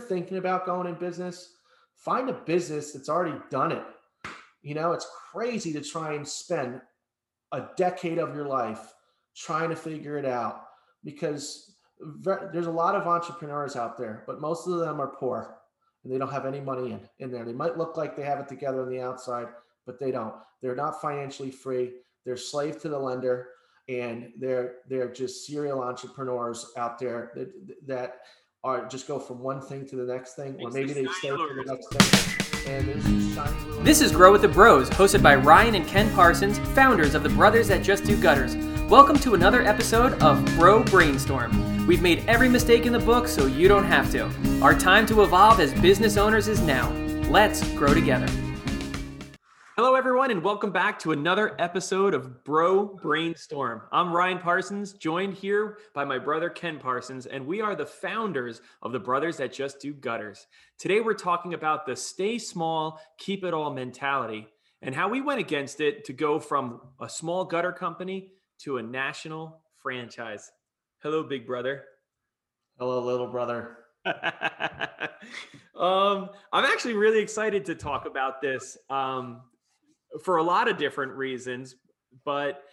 thinking about going in business, find a business that's already done it. You know, it's crazy to try and spend a decade of your life trying to figure it out because there's a lot of entrepreneurs out there, but most of them are poor and they don't have any money in, in there. They might look like they have it together on the outside, but they don't. They're not financially free. They're slave to the lender and they're they're just serial entrepreneurs out there that that are just go from one thing to the next thing, or maybe they stay for the next thing. And this is Grow with the Bros, hosted by Ryan and Ken Parsons, founders of the Brothers That Just Do Gutters. Welcome to another episode of Bro Brainstorm. We've made every mistake in the book so you don't have to. Our time to evolve as business owners is now. Let's grow together. Hello, everyone, and welcome back to another episode of Bro Brainstorm. I'm Ryan Parsons, joined here by my brother Ken Parsons, and we are the founders of the Brothers That Just Do Gutters. Today, we're talking about the stay small, keep it all mentality and how we went against it to go from a small gutter company to a national franchise. Hello, big brother. Hello, little brother. um, I'm actually really excited to talk about this. Um, for a lot of different reasons. But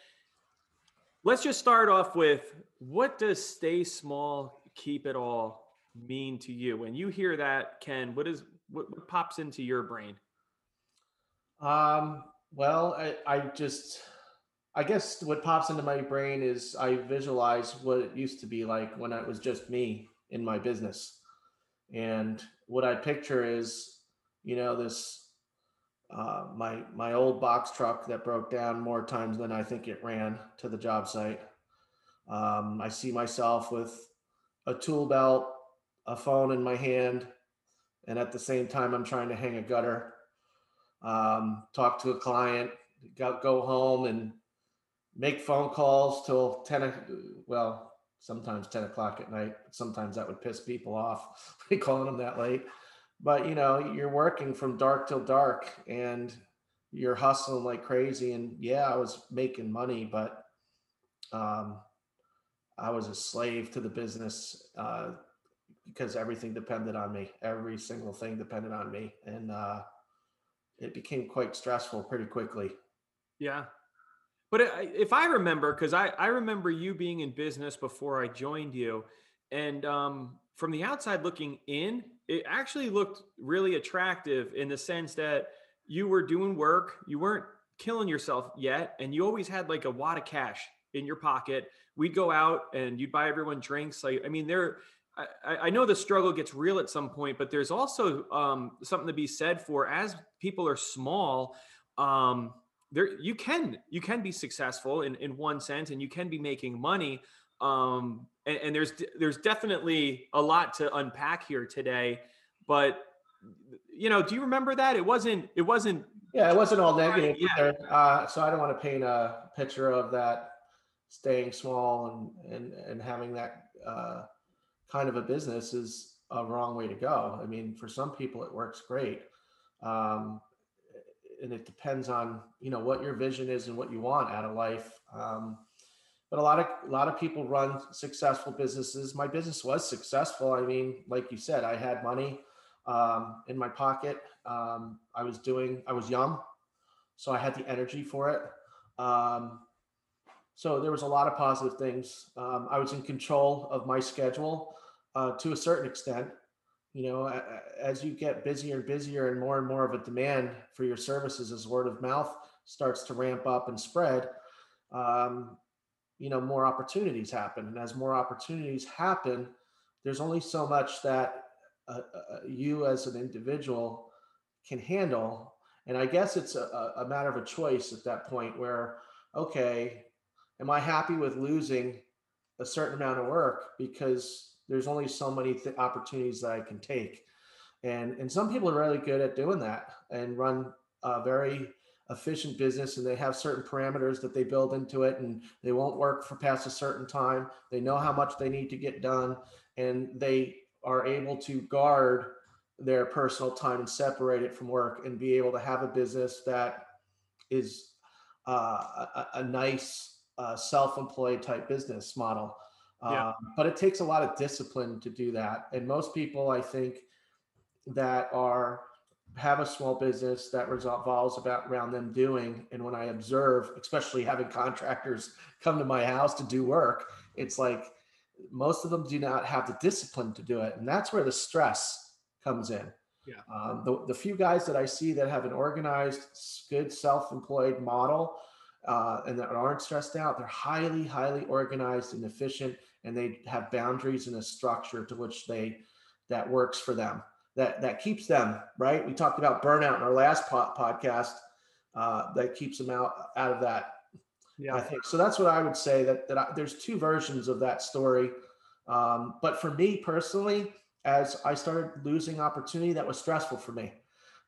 let's just start off with what does stay small, keep it all mean to you? When you hear that, Ken, what is what, what pops into your brain? Um, well, I, I just I guess what pops into my brain is I visualize what it used to be like when it was just me in my business. And what I picture is, you know, this uh, my my old box truck that broke down more times than I think it ran to the job site. Um, I see myself with a tool belt, a phone in my hand, and at the same time I'm trying to hang a gutter, um, talk to a client, go, go home and make phone calls till 10 well sometimes 10 o'clock at night sometimes that would piss people off calling them that late but you know you're working from dark till dark and you're hustling like crazy. And yeah i was making money but um, i was a slave to the business uh, because everything depended on me. Every single thing depended on me. And uh, it became quite stressful pretty quickly. Yeah. But if i remember because I, I remember you being in business before i joined you. And um, from the outside looking in it actually looked really attractive in the sense that you were doing work, you weren't killing yourself yet, and you always had like a wad of cash in your pocket. We'd go out and you'd buy everyone drinks. Like, I mean, there. I, I know the struggle gets real at some point, but there's also um, something to be said for as people are small. Um, there, you can you can be successful in in one sense, and you can be making money. Um, and, and there's there's definitely a lot to unpack here today. But you know, do you remember that it wasn't it wasn't yeah, it wasn't all negative either. Uh, so I don't want to paint a picture of that staying small and and and having that uh, kind of a business is a wrong way to go. I mean, for some people it works great, um, and it depends on you know what your vision is and what you want out of life. Um, but a lot of a lot of people run successful businesses. My business was successful. I mean, like you said, I had money um, in my pocket. Um, I was doing. I was young, so I had the energy for it. Um, so there was a lot of positive things. Um, I was in control of my schedule uh, to a certain extent. You know, as you get busier and busier, and more and more of a demand for your services as word of mouth starts to ramp up and spread. Um, you know more opportunities happen. And as more opportunities happen there's only so much that uh, uh, you as an individual can handle. And i guess it's a, a matter of a choice at that point where okay am i happy with losing a certain amount of work because there's only so many th- opportunities that i can take? And and some people are really good at doing that and run a very efficient business and they have certain parameters that they build into it and they won't work for past a certain time. They know how much they need to get done and they are able to guard their personal time and separate it from work and be able to have a business that is uh, a, a, nice uh, self-employed type business model. Yeah. um, but it takes a lot of discipline to do that. And most people i think that are have a small business that revolves about around them doing and when i observe especially having contractors come to my house to do work it's like most of them do not have the discipline to do it and that's where the stress comes in yeah. Um, the, the few guys that I see that have an organized, good self-employed model uh, and that aren't stressed out, they're highly, highly organized and efficient, and they have boundaries and a structure to which they that works for them. That that keeps them right. We talked about burnout in our last po- podcast. Uh, that keeps them out out of that. Yeah, I think so. That's what I would say. That that I, there's two versions of that story. Um, but for me personally, as I started losing opportunity, that was stressful for me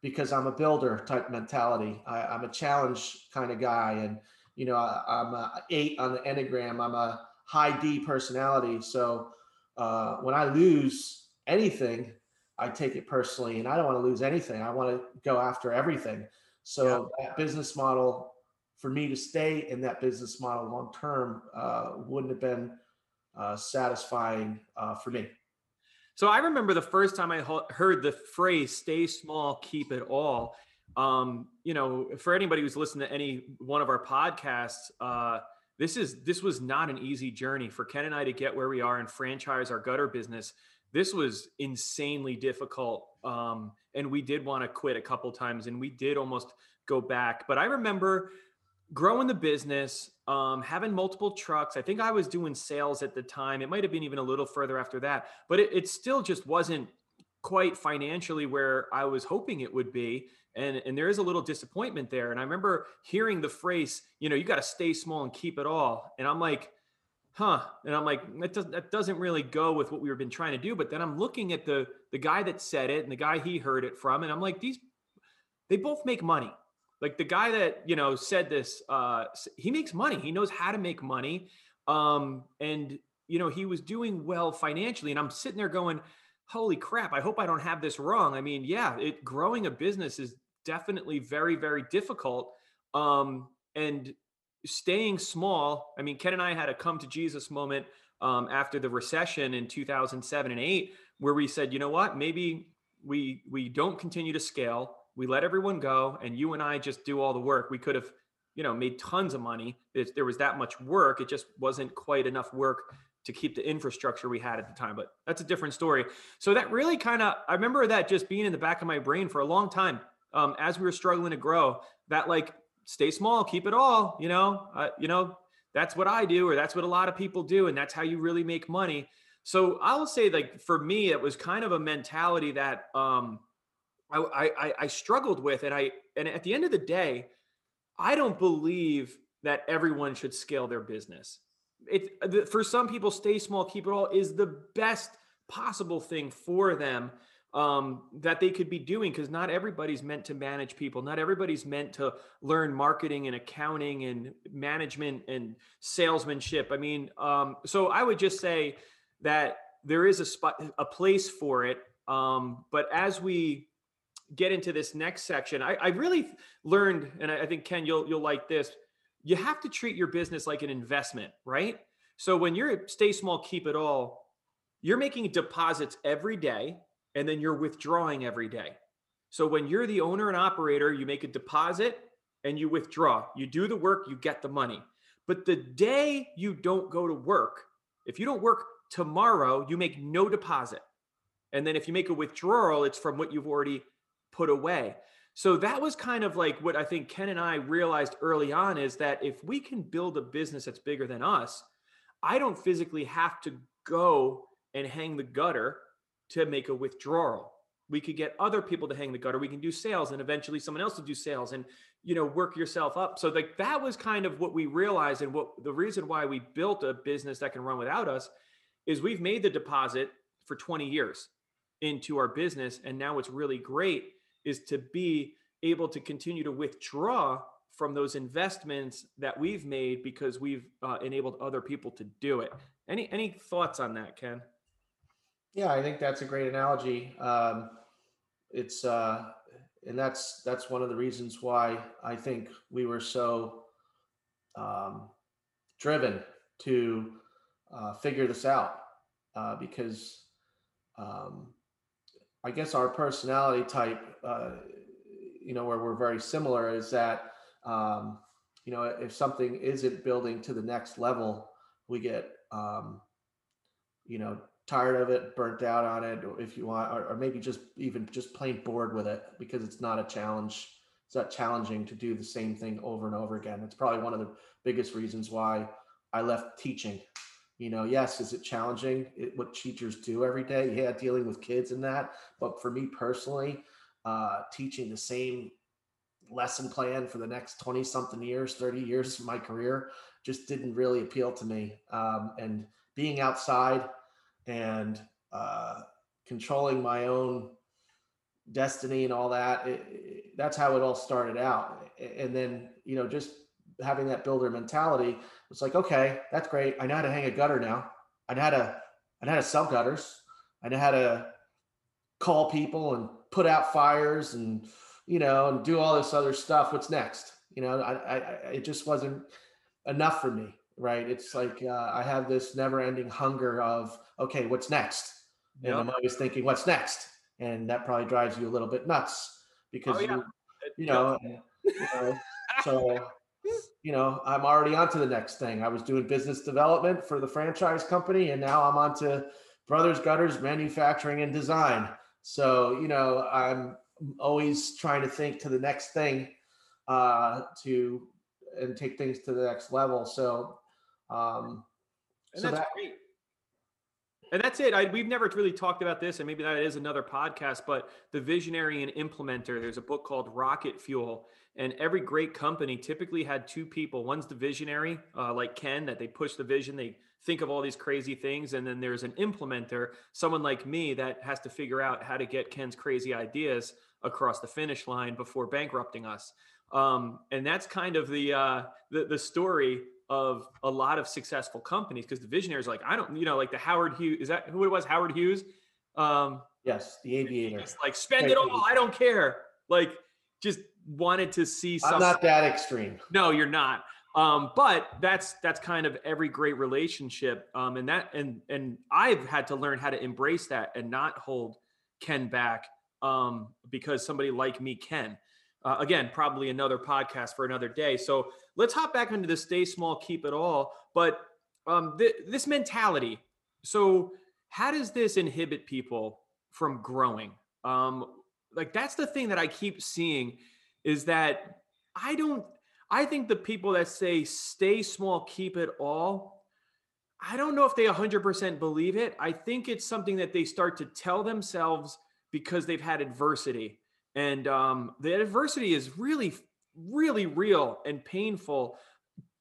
because I'm a builder type mentality. I, am a challenge kind of guy. And, you know, I, am a eight on the Enneagram. I'm a high D personality. So uh, when I lose anything, I take it personally and I don't want to lose anything. I want to go after everything. So yeah. that business model for me to stay in that business model long term uh, wouldn't have been uh, satisfying uh, for me. So I remember the first time I heard the phrase "stay small, keep it all." Um, you know, for anybody who's listened to any one of our podcasts, uh, this is this was not an easy journey for Ken and I to get where we are and franchise our gutter business. This was insanely difficult, um, and we did want to quit a couple times, and we did almost go back. But I remember growing the business, um, having multiple trucks. I think I was doing sales at the time. It might have been even a little further after that, but it, it still just wasn't quite financially where I was hoping it would be. And, and there is a little disappointment there. And I remember hearing the phrase, you know, you got to stay small and keep it all. And I'm like, huh. And I'm like, that, does, that doesn't really go with what we've been trying to do. But then I'm looking at the, the guy that said it and the guy he heard it from. And I'm like, these, they both make money like the guy that you know said this uh he makes money he knows how to make money um and you know he was doing well financially and i'm sitting there going holy crap i hope i don't have this wrong i mean yeah it growing a business is definitely very very difficult um and staying small i mean ken and i had a come to jesus moment um, after the recession in 2007 and 8 where we said you know what maybe we we don't continue to scale we let everyone go and you and I just do all the work. We could have, you know, made tons of money. If there was that much work. It just wasn't quite enough work to keep the infrastructure we had at the time. But that's a different story. So that really kind of, I remember that just being in the back of my brain for a long time um, as we were struggling to grow. That like, stay small, keep it all. You know, uh, you know, that's what I do, or that's what a lot of people do, and that's how you really make money. So I'll say, like for me, it was kind of a mentality that um, I, I, I struggled with, and I and at the end of the day, I don't believe that everyone should scale their business. It for some people, stay small, keep it all is the best possible thing for them um, that they could be doing because not everybody's meant to manage people. Not everybody's meant to learn marketing and accounting and management and salesmanship. I mean, um, so I would just say that there is a spot, a place for it. Um, but as we get into this next section, I, I really learned, and I, I think Ken, you'll you'll like this. You have to treat your business like an investment, right? So when you're stay small, keep it all, you're making deposits every day, and then you're withdrawing every day. So when you're the owner and operator, you make a deposit and you withdraw. You do the work, you get the money. But the day you don't go to work, if you don't work tomorrow, you make no deposit. And then if you make a withdrawal, it's from what you've already put away. So that was kind of like what I think Ken and I realized early on is that if we can build a business that's bigger than us, I don't physically have to go and hang the gutter to make a withdrawal. We could get other people to hang the gutter. We can do sales and eventually someone else will do sales and you know work yourself up. So like that was kind of what we realized and what the reason why we built a business that can run without us is we've made the deposit for 20 years into our business and now what's really great is to be able to continue to withdraw from those investments that we've made because we've uh, enabled other people to do it. Any any thoughts on that, Ken? Yeah, I think that's a great analogy. Um, it's uh, and that's that's one of the reasons why I think we were so um, driven to uh, figure this out uh, because um, I guess our personality type, uh, you know, where we're very similar is that, um, you know, if something isn't building to the next level, we get, um, you know, tired of it, burnt out on it, if you want, or, or maybe just even just plain bored with it because it's not a challenge. It's not challenging to do the same thing over and over again. It's probably one of the biggest reasons why I left teaching. You know, yes, is it challenging it, what teachers do every day? Yeah, dealing with kids and that. But for me personally, uh, teaching the same lesson plan for the next 20 something years, 30 years of my career just didn't really appeal to me. Um, and being outside and uh, controlling my own destiny and all that, it, it, that's how it all started out. And then, you know, just having that builder mentality, it's like, okay, that's great. I know how to hang a gutter now. I know how to, I know how to sell gutters. I know how to call people and put out fires and, you know, and do all this other stuff. What's next? You know, I, I, it just wasn't enough for me. Right. It's like, uh, I have this never ending hunger of, okay, what's next? And yep. I'm always thinking, what's next? And that probably drives you a little bit nuts because oh, yeah. you, you know, you know so you know, I'm already on to the next thing. I was doing business development for the franchise company, and now I'm on to Brothers Gutters Manufacturing and Design. So, you know, I'm always trying to think to the next thing uh, to and take things to the next level. So, um, and so that's that, great. And that's it. I, we've never really talked about this, and maybe that is another podcast. But the visionary and implementer. There's a book called Rocket Fuel, and every great company typically had two people. One's the visionary, uh, like Ken, that they push the vision, they think of all these crazy things. And then there's an implementer, someone like me that has to figure out how to get Ken's crazy ideas across the finish line before bankrupting us. Um, and that's kind of the, uh, the, the story of a lot of successful companies because the visionaries like I don't you know like the Howard Hughes is that who it was Howard Hughes um yes the aviator like spend it all I don't care like just wanted to see. I'm not that extreme. No, you're not. Um, but that's that's kind of every great relationship. Um, and that and and I've had to learn how to embrace that and not hold Ken back um, because somebody like me can. Uh, again, probably another podcast for another day. So let's hop back into the stay small, keep it all. But um, th- this mentality. So how does this inhibit people from growing? Um, like that's the thing that I keep seeing is that I don't I think the people that say stay small, keep it all, I don't know if they 100% believe it. I think it's something that they start to tell themselves because they've had adversity. And um, the adversity is really, really real and painful.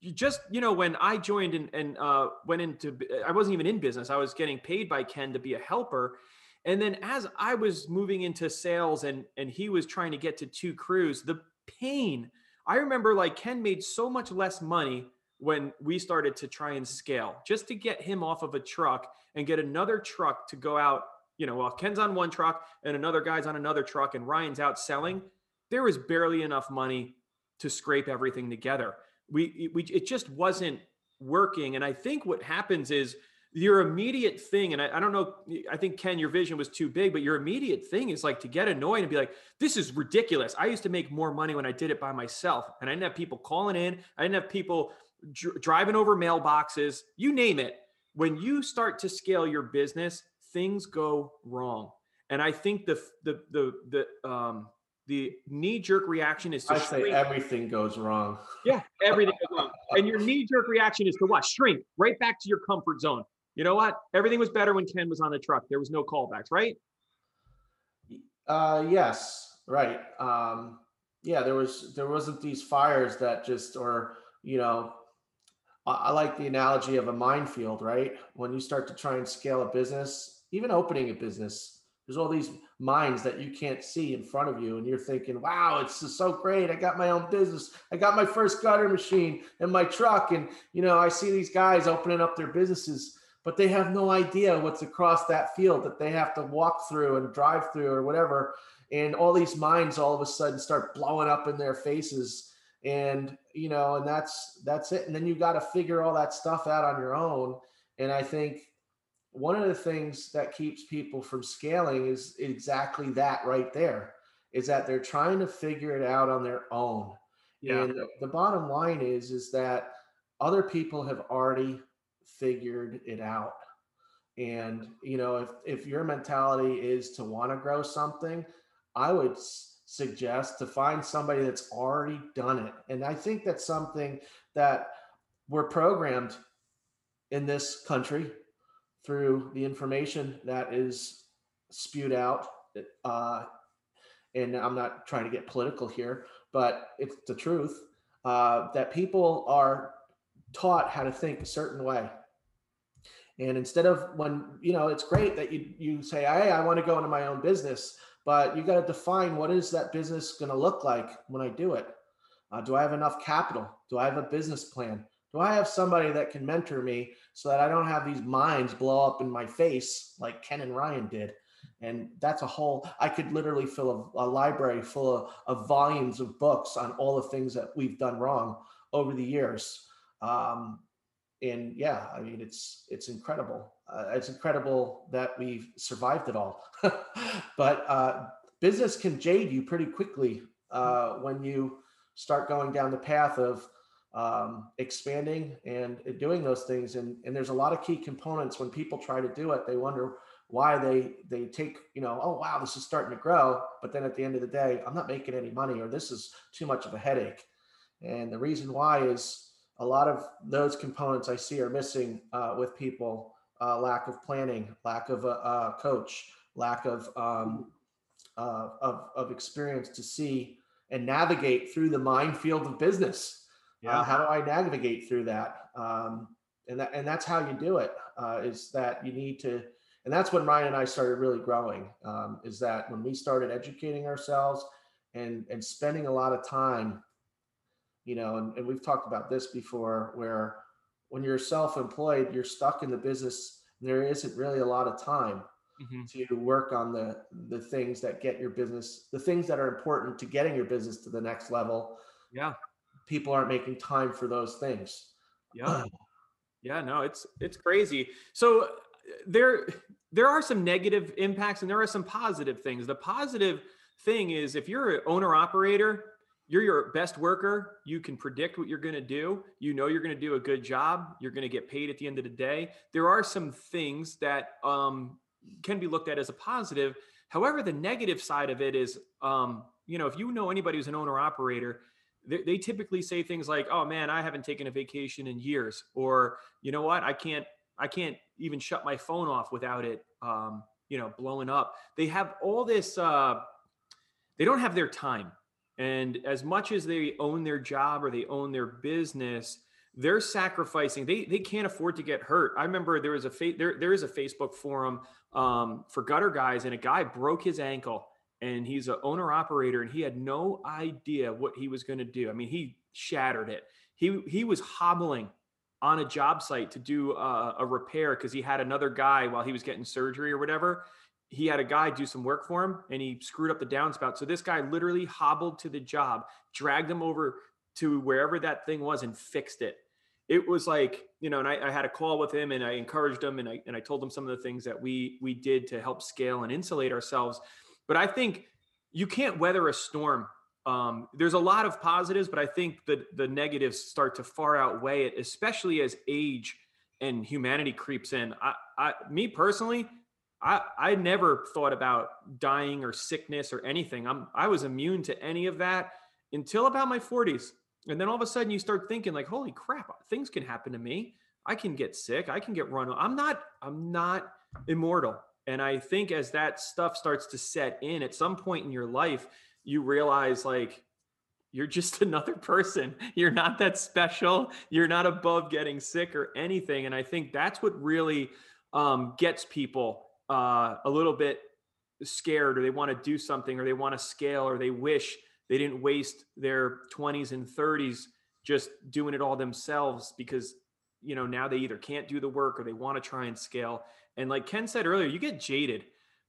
You just, you know, when I joined and, and uh, went into, I wasn't even in business. I was getting paid by Ken to be a helper. And then as I was moving into sales and and he was trying to get to two crews, the pain. I remember like Ken made so much less money when we started to try and scale just to get him off of a truck and get another truck to go out, you know, while Ken's on one truck and another guy's on another truck and Ryan's out selling, there was barely enough money to scrape everything together. We we it just wasn't working and I think what happens is your immediate thing, and I, I, don't know, I think Ken, your vision was too big, but your immediate thing is like to get annoyed and be like, this is ridiculous. I used to make more money when I did it by myself, and I didn't have people calling in, I didn't have people dr- driving over mailboxes, you name it. When you start to scale your business, things go wrong. And I think the the the the um the knee jerk reaction is to I say everything goes wrong. Yeah, everything goes wrong. And your knee jerk reaction is to what? Shrink right back to your comfort zone you know what? Everything was better when Ken was on the truck. There was no callbacks, right? Uh, yes, right. Um, yeah, there was there wasn't these fires that just or you know, I, I like the analogy of a minefield, right? When you start to try and scale a business, even opening a business, there's all these mines that you can't see in front of you, and you're thinking, "Wow, it's so great! I got my own business. I got my first gutter machine and my truck, and you know, I see these guys opening up their businesses." but they have no idea what's across that field that they have to walk through and drive through or whatever. And all these mines all of a sudden start blowing up in their faces. And, you know, and that's that's it. And then you got to figure all that stuff out on your own. And I think one of the things that keeps people from scaling is exactly that right there is that they're trying to figure it out on their own. Yeah. And the bottom line is is that other people have already figured it out. And you know, if if your mentality is to want to grow something, I would suggest to find somebody that's already done it. And I think that's something that we're programmed in this country through the information that is spewed out. Uh, and I'm not trying to get political here, but it's the truth uh, that people are taught how to think a certain way. And instead of when, you know, it's great that you, you say, Hey, I want to go into my own business, but you got to define what is that business going to look like when I do it? Uh, do I have enough capital? Do I have a business plan? Do I have somebody that can mentor me so that I don't have these minds blow up in my face like Ken and Ryan did? And that's a whole, I could literally fill a, a library full of, of, volumes of books on all the things that we've done wrong over the years. Um, and yeah, I mean, it's, it's incredible. Uh, it's incredible that we've survived it all. but uh, business can jade you pretty quickly uh, when you start going down the path of um, expanding and doing those things. And, and there's a lot of key components when people try to do it. They wonder why they they take you know oh wow this is starting to grow, but then at the end of the day I'm not making any money or this is too much of a headache. And the reason why is a lot of those components I see are missing uh, with people: uh, lack of planning, lack of a, a coach, lack of um, uh, of, of experience to see and navigate through the minefield of business yeah. Uh, how do I navigate through that? Um, and that and that's how you do it. Uh, is that you need to, and that's when Ryan and I started really growing. Um, is that when we started educating ourselves and and spending a lot of time, you know, and, and we've talked about this before, where when you're self-employed, you're stuck in the business. There isn't really a lot of time mm-hmm. to work on the the things that get your business, the things that are important to getting your business to the next level. Yeah people aren't making time for those things. Yeah. Yeah, no, it's it's crazy. So there there are some negative impacts and there are some positive things. The positive thing is if you're an owner operator, you're your best worker, you can predict what you're going to do. You know you're going to do a good job, you're going to get paid at the end of the day. There are some things that um, can be looked at as a positive. However, the negative side of it is um, you know, if you know anybody who's an owner operator, they, they typically say things like, "Oh man, I haven't taken a vacation in years," or "You know what? I can't I can't even shut my phone off without it, um, you know, blowing up." They have all this. Uh, they don't have their time, and as much as they own their job or they own their business, they're sacrificing. They they can't afford to get hurt. I remember there was a fa- there there is a Facebook forum um, for gutter guys, and a guy broke his ankle and he's an owner operator and he had no idea what he was going to do. I mean, he shattered it. He he was hobbling on a job site to do a, a repair because he had another guy while he was getting surgery or whatever. He had a guy do some work for him and he screwed up the downspout. So this guy literally hobbled to the job, dragged him over to wherever that thing was and fixed it. It was like, you know, and I, I had a call with him and I encouraged him and I and I told him some of the things that we we did to help scale and insulate ourselves but I think you can't weather a storm. Um, there's a lot of positives, but I think the the negatives start to far outweigh it, especially as age and humanity creeps in. I, I me personally, I I never thought about dying or sickness or anything. I'm I was immune to any of that until about my 40s. And then all of a sudden you start thinking like, holy crap, things can happen to me. I can get sick. I can get run. I'm not, I'm not immortal. And I think as that stuff starts to set in at some point in your life, you realize like you're just another person. You're not that special. You're not above getting sick or anything. And I think that's what really um, gets people uh, a little bit scared or they want to do something or they want to scale or they wish they didn't waste their 20s and 30s just doing it all themselves because you know now they either can't do the work or they want to try and scale and like Ken said earlier, you get jaded.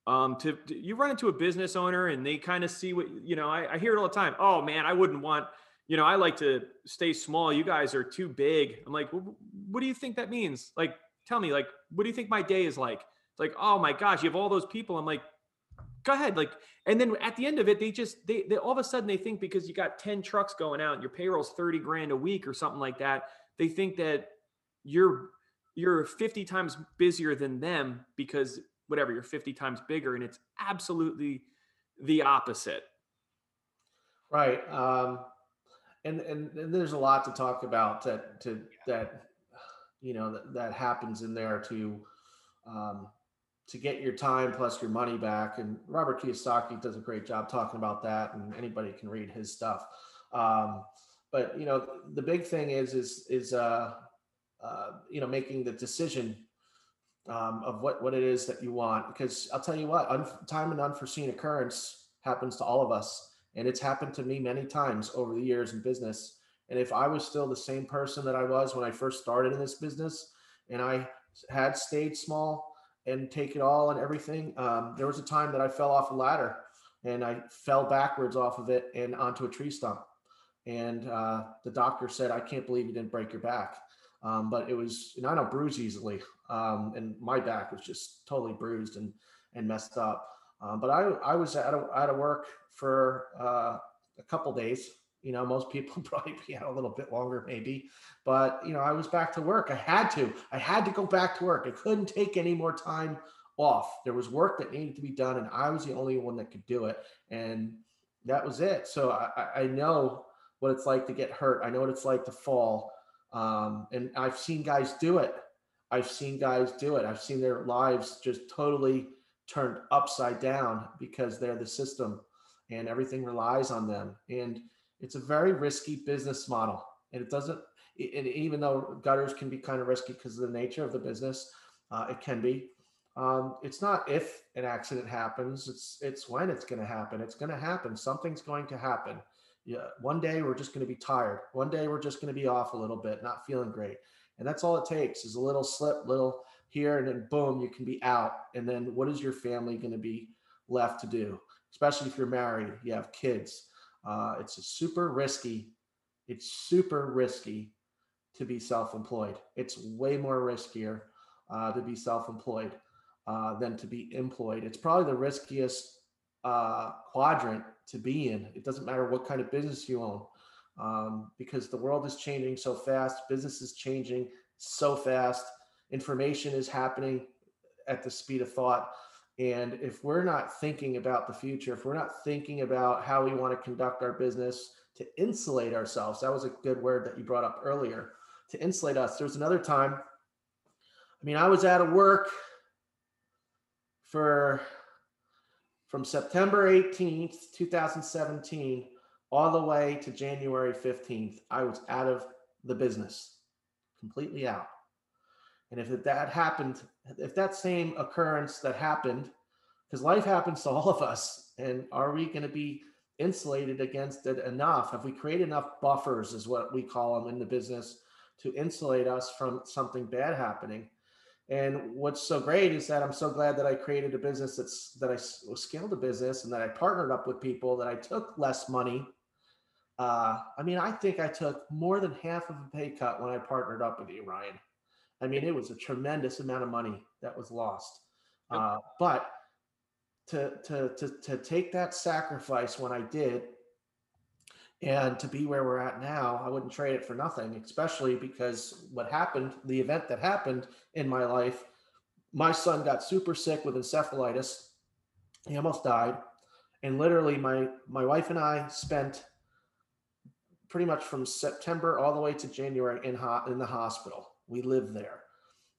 Um, to, you run into a business owner and they kind of see what you know. I, I hear it all the time. Oh man, I wouldn't want. You know, I like to stay small. You guys are too big. I'm like, well, what do you think that means? Like, tell me, like, what do you think my day is like? It's like, oh my gosh, you have all those people. I'm like, go ahead. Like, and then at the end of it, they just, they, they all of a sudden they think because you got 10 trucks going out and your payroll's 30 grand a week or something like that, they think that you're, you're 50 times busier than them because whatever, you're 50 times bigger. And it's absolutely the opposite. Right. Um, and, and, and there's a lot to talk about that, to, that, you know, that, that happens in there to, um, to get your time plus your money back. And Robert Kiyosaki does a great job talking about that, and anybody can read his stuff. Um, but you know, the big thing is is is uh, uh, you know making the decision um, of what what it is that you want. Because I'll tell you what, un- time and unforeseen occurrence happens to all of us, and it's happened to me many times over the years in business. And if I was still the same person that I was when I first started in this business, and I had stayed small and take it all and everything. Um, there was a time that I fell off a ladder and I fell backwards off of it and onto a tree stump. And uh, the doctor said, I can't believe you didn't break your back. Um, but it was, you know, I don't bruise easily. Um, and my back was just totally bruised and, and messed up. Um, but I, I was out of, out of work for uh, a couple days you know, most people probably be out a little bit longer, maybe. But, you know, I was back to work. I had to. I had to go back to work. I couldn't take any more time off. There was work that needed to be done, and I was the only one that could do it. And that was it. So I, I know what it's like to get hurt. I know what it's like to fall. Um, and I've seen guys do it. I've seen guys do it. I've seen their lives just totally turned upside down because they're the system and everything relies on them. And it's a very risky business model, and it doesn't. And even though gutters can be kind of risky because of the nature of the business, uh, it can be. Um, it's not if an accident happens; it's it's when it's going to happen. It's going to happen. Something's going to happen. Yeah, one day we're just going to be tired. One day we're just going to be off a little bit, not feeling great, and that's all it takes is a little slip, little here, and then boom, you can be out. And then what is your family going to be left to do? Especially if you're married, you have kids uh, it's super risky. It's super risky to be self-employed. It's way more riskier uh, to be self-employed uh, than to be employed. It's probably the riskiest uh, quadrant to be in. It doesn't matter what kind of business you own, um, because the world is changing so fast. Business is changing so fast. Information is happening at the speed of thought. And if we're not thinking about the future, if we're not thinking about how we want to conduct our business to insulate ourselves, that was a good word that you brought up earlier to insulate us. There was another time, I mean, I was out of work for from September 18th, 2017, all the way to January 15th. I was out of the business, completely out. And if that happened, if that same occurrence that happened, because life happens to all of us, and are we going to be insulated against it enough? Have we created enough buffers, is what we call them in the business, to insulate us from something bad happening? And what's so great is that I'm so glad that I created a business that's that I scaled a business and that I partnered up with people that I took less money. Uh, I mean, I think I took more than half of a pay cut when I partnered up with you, Ryan. I mean, it was a tremendous amount of money that was lost. Uh, but to, to, to, to take that sacrifice when I did and to be where we're at now, I wouldn't trade it for nothing, especially because what happened, the event that happened in my life, my son got super sick with encephalitis. He almost died. And literally my my wife and I spent pretty much from September all the way to January in ho- in the hospital. We live there.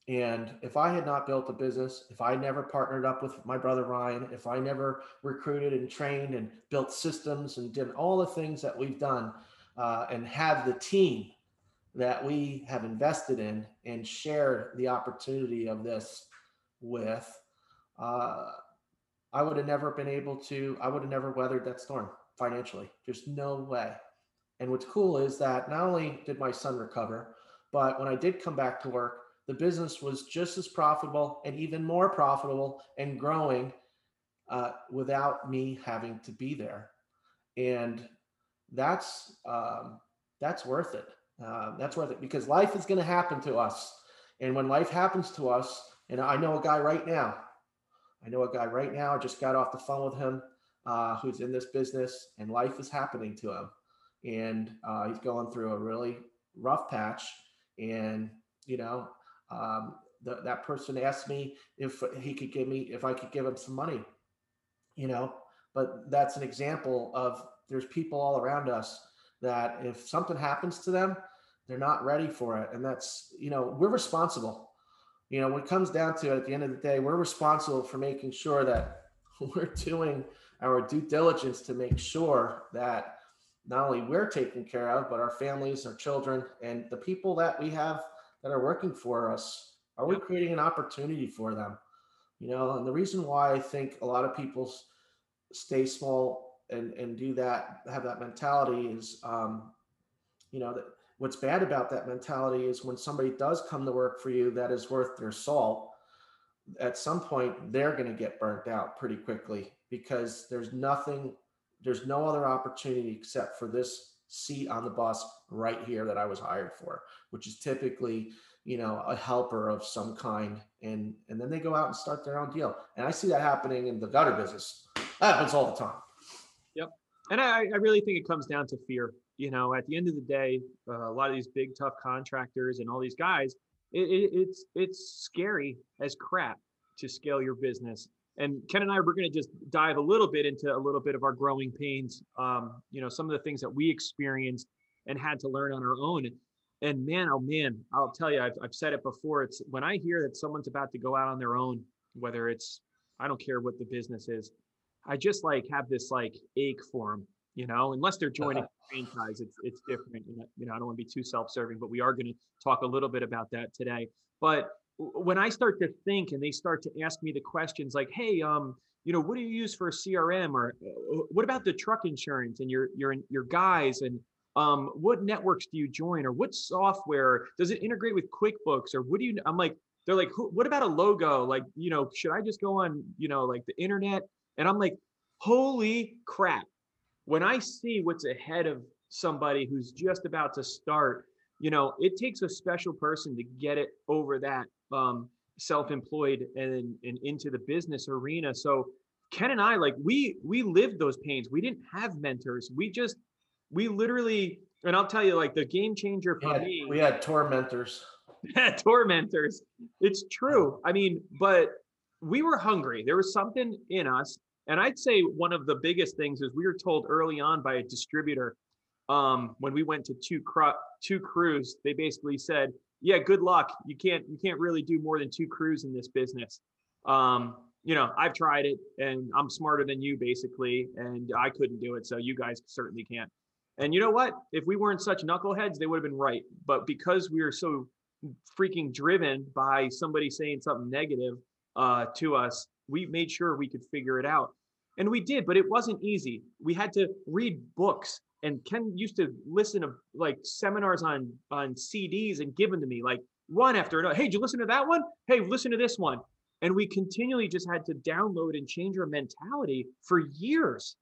And if I had not built a business, if I never partnered up with my brother Ryan, if I never recruited and trained and built systems and did all the things that we've done uh, and have the team that we have invested in and shared the opportunity of this with, uh, I would have never been able to, I would have never weathered that storm financially. There's no way. And what's cool is that not only did my son recover, but when I did come back to work, the business was just as profitable and even more profitable and growing uh, without me having to be there. And that's um, that's worth it. Uh, that's worth it because life is going to happen to us. And when life happens to us, and I know a guy right now, I know a guy right now, I just got off the phone with him uh, who's in this business and life is happening to him. And uh, he's going through a really rough patch. And, you know, um, the, that person asked me if he could give me, if I could give him some money, you know, but that's an example of there's people all around us that if something happens to them, they're not ready for it. And that's, you know, we're responsible. You know, when it comes down to it, at the end of the day, we're responsible for making sure that we're doing our due diligence to make sure that not only we're taken care of, but our families, our children, and the people that we have that are working for us, are we creating an opportunity for them? You know, and the reason why I think a lot of people stay small and and do that, have that mentality is, um, you know, that what's bad about that mentality is when somebody does come to work for you that is worth their salt, at some point they're going to get burnt out pretty quickly because there's nothing, there's no other opportunity except for this seat on the bus right here that I was hired for, which is typically, you know, a helper of some kind. And and then they go out and start their own deal. And I see that happening in the gutter business. That happens all the time. Yep. And I, I really think it comes down to fear. You know, at the end of the day, uh, a lot of these big tough contractors and all these guys, it, it, it's it's scary as crap to scale your business and Ken and I we're going to just dive a little bit into a little bit of our growing pains. Um, you know, some of the things that we experienced and had to learn on our own. And man, oh man, I'll tell you, I've, I've said it before. It's when I hear that someone's about to go out on their own, whether it's I don't care what the business is, I just like have this like ache for them. You know, unless they're joining franchise, it's it's different. You know, I don't want to be too self-serving, but we are going to talk a little bit about that today. But when I start to think and they start to ask me the questions like, hey, um, you know, what do you use for a CRM or uh, what about the truck insurance and your your your guys and um, what networks do you join or what software does it integrate with QuickBooks or what do you? I'm like, they're like, what about a logo? Like, you know, should I just go on, you know, like the internet? And I'm like, holy crap! When I see what's ahead of somebody who's just about to start, you know, it takes a special person to get it over that um, self-employed and, and into the business arena. So Ken and I, like we we lived those pains. We didn't have mentors. We just we literally, and I'll tell you, like the game changer for we had, me. We had tormentors. tormentors. It's true. I mean, but we were hungry. There was something in us. And I'd say one of the biggest things is we were told early on by a distributor um, when we went to two cru- two crews. They basically said, yeah, good luck. You can't you can't really do more than two crews in this business. Um, you know, I've tried it and I'm smarter than you basically, and I couldn't do it. So you guys certainly can't. And you know what? If we weren't such knuckleheads, they would have been right. But because we were so freaking driven by somebody saying something negative uh, to us, we made sure we could figure it out. And we did, but it wasn't easy. We had to read books and Ken used to listen to like seminars on on CDs and give them to me like one after another. Hey, did you listen to that one? Hey, listen to this one. And we continually just had to download and change our mentality for years.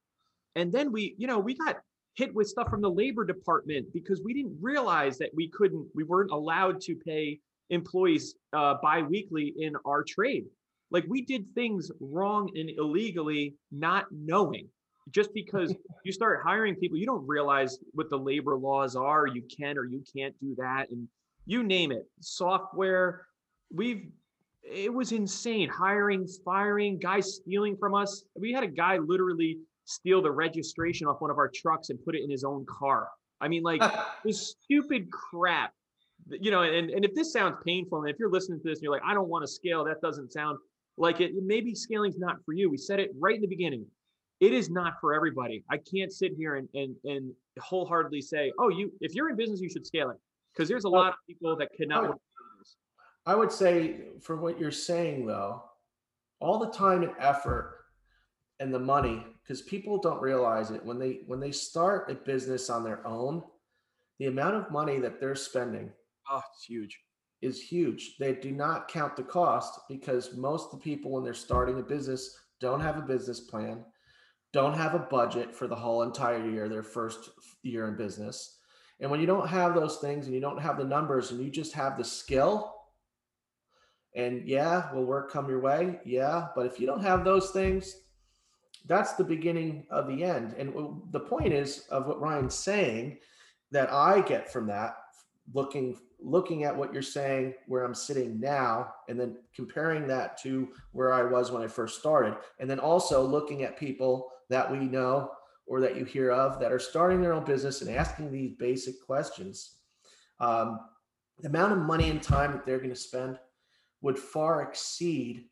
And then we, you know, we got hit with stuff from the labor department because we didn't realize that we couldn't, we weren't allowed to pay employees uh, biweekly in our trade. Like we did things wrong and illegally, not knowing just because you start hiring people, you don't realize what the labor laws are. You can or you can't do that. And you name it, software. We've, it was insane hiring, firing, guys stealing from us. We had a guy literally steal the registration off one of our trucks and put it in his own car. I mean, like this stupid crap, you know. And, and if this sounds painful, and if you're listening to this and you're like, I don't want to scale, that doesn't sound like it, maybe scaling's not for you. We said it right in the beginning it is not for everybody. I can't sit here and and and wholeheartedly say, oh, you if you're in business, you should scale it because there's a lot of people that cannot. I would, I would say, for what you're saying though, all the time and effort and the money, because people don't realize it when they when they start a business on their own, the amount of money that they're spending. Oh, it's huge. Is huge. They do not count the cost because most of the people, when they're starting a business, don't have a business plan don't have a budget for the whole entire year, their first year in business. And when you don't have those things and you don't have the numbers and you just have the skill, And yeah, will work come your way? Yeah. But if you don't have those things, that's the beginning of the end. And the point is of what Ryan's saying that I get from that looking looking at what you're saying where I'm sitting now and then comparing that to where I was when I first started and then also looking at people that we know or that you hear of that are starting their own business and asking these basic questions um, the amount of money and time that they're going to spend would far exceed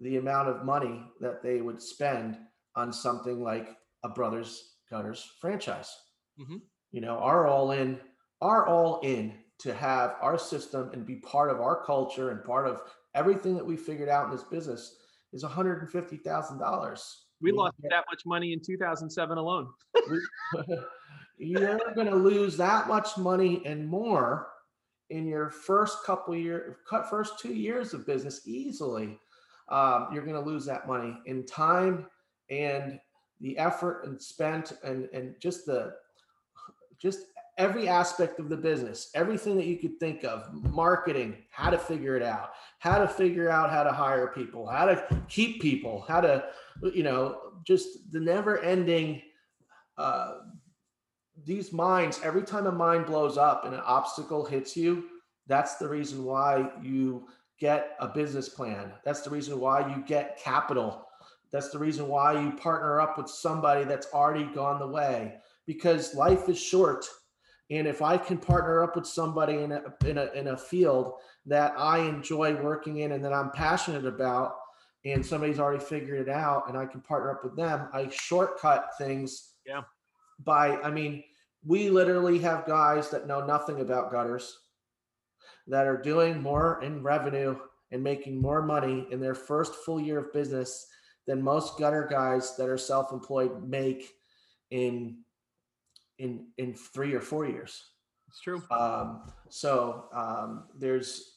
the amount of money that they would spend on something like a brothers Gutters franchise mm-hmm. you know our all in our all in to have our system and be part of our culture and part of everything that we figured out in this business is $150,000. We lost that much money in 2007 alone. You're going to lose that much money and more in your first couple years, first two years of business easily. Um, you're going to lose that money in time and the effort and spent and and just the just every aspect of the business, everything that you could think of, marketing, how to figure it out, how to figure out how to hire people, how to keep people, how to, you know, just the never ending, uh, these minds, every time a mind blows up and an obstacle hits you, that's the reason why you get a business plan. That's the reason why you get capital. That's the reason why you partner up with somebody that's already gone the way because life is short and if I can partner up with somebody in a, in a, in a field that I enjoy working in and that I'm passionate about, and somebody's already figured it out and I can partner up with them, I shortcut things. Yeah. By, I mean, we literally have guys that know nothing about gutters that are doing more in revenue and making more money in their first full year of business than most gutter guys that are self-employed make in in in three or four years. It's true. Um, so um, there's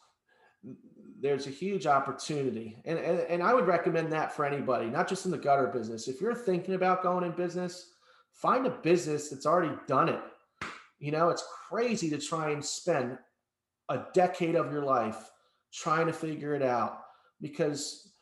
there's a huge opportunity, and, and and I would recommend that for anybody, not just in the gutter business. If you're thinking about going in business, find a business that's already done it. You know, it's crazy to try and spend a decade of your life trying to figure it out because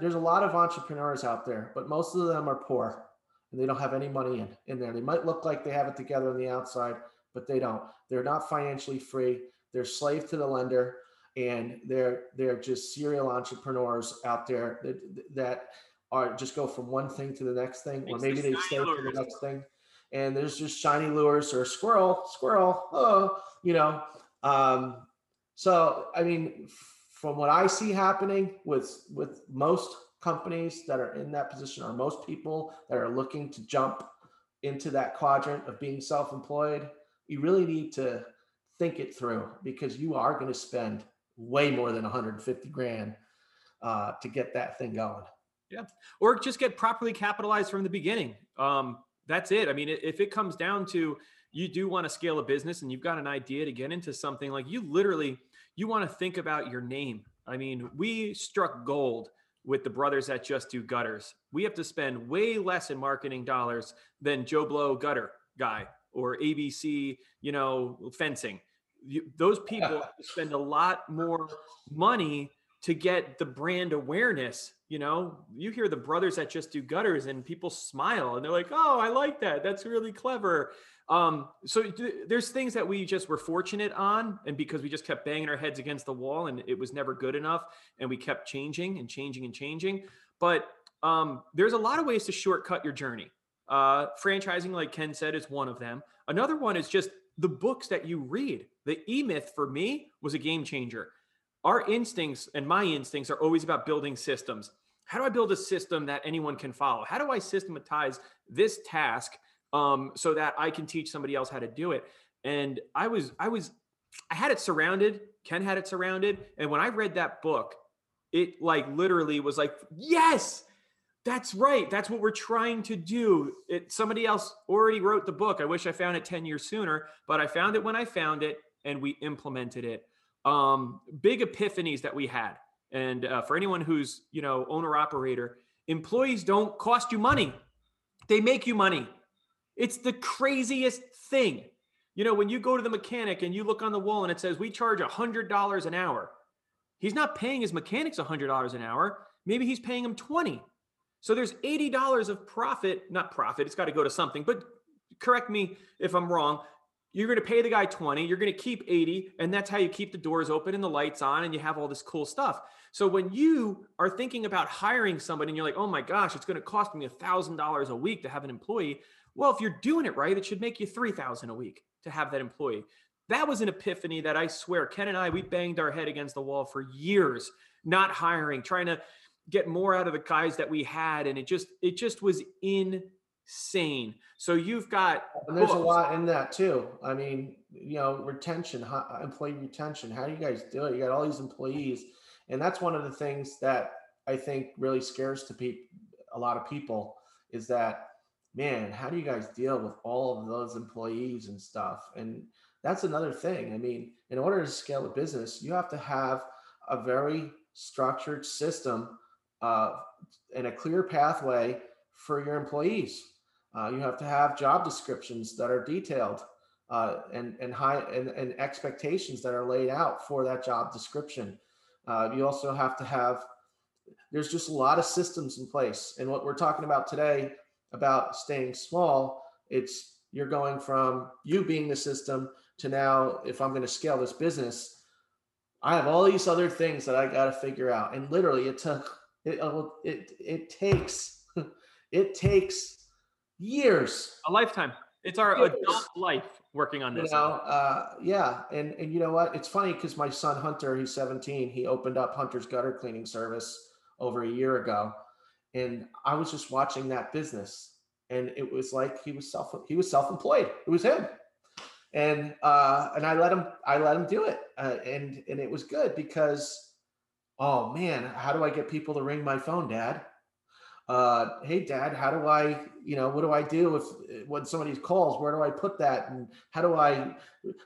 there's a lot of entrepreneurs out there, but most of them are poor and they don't have any money in, in there. They might look like they have it together on the outside, but they don't. They're not financially free. They're slave to the lender, and they're they're just serial entrepreneurs out there that that are just go from one thing to the next thing, or maybe they stay for the next thing. And there's just shiny lures or squirrel, squirrel, oh, you know. Um, so I mean, from what I see happening with with most companies that are in that position or most people that are looking to jump into that quadrant of being self-employed you really need to think it through because you are going to spend way more than 150 grand uh, to get that thing going. Yeah or just get properly capitalized from the beginning. Um, that's it. I mean if it comes down to you do want to scale a business and you've got an idea to get into something like you literally you want to think about your name. I mean we struck gold with the brothers that just do gutters. We have to spend way less in marketing dollars than Joe Blow gutter guy or ABC, you know, fencing. You, those people spend a lot more money to get the brand awareness. You know, you hear the brothers that just do gutters and people smile and they're like, "Oh, I like that. That's really clever." Um, so th- there's things that we just were fortunate on, and because we just kept banging our heads against the wall, and it was never good enough, and we kept changing and changing and changing. But um, there's a lot of ways to shortcut your journey. Uh, franchising, like Ken said, is one of them. Another one is just the books that you read. The E Myth for me was a game changer. Our instincts and my instincts are always about building systems. How do I build a system that anyone can follow? How do I systematize this task um, so that I can teach somebody else how to do it. And I was, I was, I had it surrounded. Ken had it surrounded. And when I read that book, it like literally was like, yes, that's right. That's what we're trying to do. It somebody else already wrote the book. I wish I found it 10 years sooner, but I found it when I found it and we implemented it. Um, big epiphanies that we had. And uh, for anyone who's, you know, owner operator, employees don't cost you money. They make you money. It's the craziest thing. You know, when you go to the mechanic and you look on the wall and it says, we charge $100 an hour. He's not paying his mechanics $100 an hour. Maybe he's paying them 20. So there's $80 of profit, not profit, it's got to go to something, but correct me if I'm wrong. You're going to pay the guy 20, you're going to keep 80, and that's how you keep the doors open and the lights on and you have all this cool stuff. So when you are thinking about hiring somebody and you're like, oh my gosh, it's going to cost me $1,000 a week to have an employee. Well, if you're doing it right, it should make you 3000 a week to have that employee. That was an epiphany that I swear Ken and I, we banged our head against the wall for years, not hiring, trying to get more out of the guys that we had. And it just, it just was insane. So you've got, and there's books. a lot in that too. I mean, you know, retention, employee retention. How do you guys do it? You got all these employees and that's one of the things that I think really scares to people a lot of people is that man, how do you guys deal with all of those employees and stuff? And that's another thing. I mean, in order to scale a business, you have to have a very structured system uh, and a clear pathway for your employees. Uh, you have to have job descriptions that are detailed uh, and and high and, and expectations that are laid out for that job description. Uh, you also have to have, there's just a lot of systems in place. And what we're talking about today about staying small, it's you're going from you being the system to now, if I'm going to scale this business, I have all these other things that I got to figure out. And literally, it took, it, it, it takes, it takes years, a lifetime. It's our years. adult life working on this. You know, uh, yeah, and and you know what? It's funny because my son Hunter, he's 17. He opened up Hunter's gutter cleaning service over a year ago, and I was just watching that business, and it was like he was self he was self employed. It was him, and uh, and I let him I let him do it, uh, and and it was good because, oh man, how do I get people to ring my phone, Dad? Uh, hey dad how do i you know what do i do if when somebody calls? Where do i put that? And how do i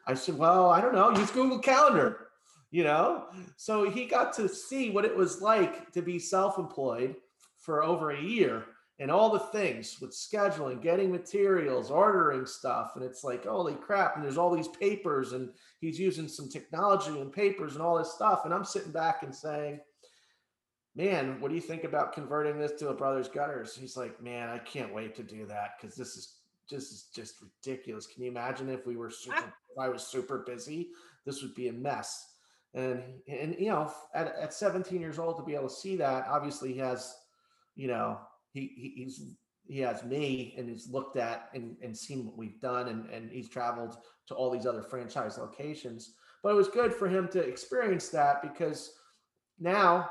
i said well i don't know use google calendar you know? So he got to see what it was like to be self-employed for over a year and all the things with scheduling getting materials ordering stuff. And it's like holy crap and there's all these papers and he's using some technology and papers and all this stuff. And i'm sitting back and saying man, what do you think about converting this to a Brothers Gutters? He's like, man, I can't wait to do that because this is just is just ridiculous. Can you imagine if we were super, ah. if I was super busy, this would be a mess. And and you know, at, at 17 years old to be able to see that, obviously he has, you know, he, he he's he has me and he's looked at and, and seen what we've done and, and he's traveled to all these other franchise locations. But it was good for him to experience that because now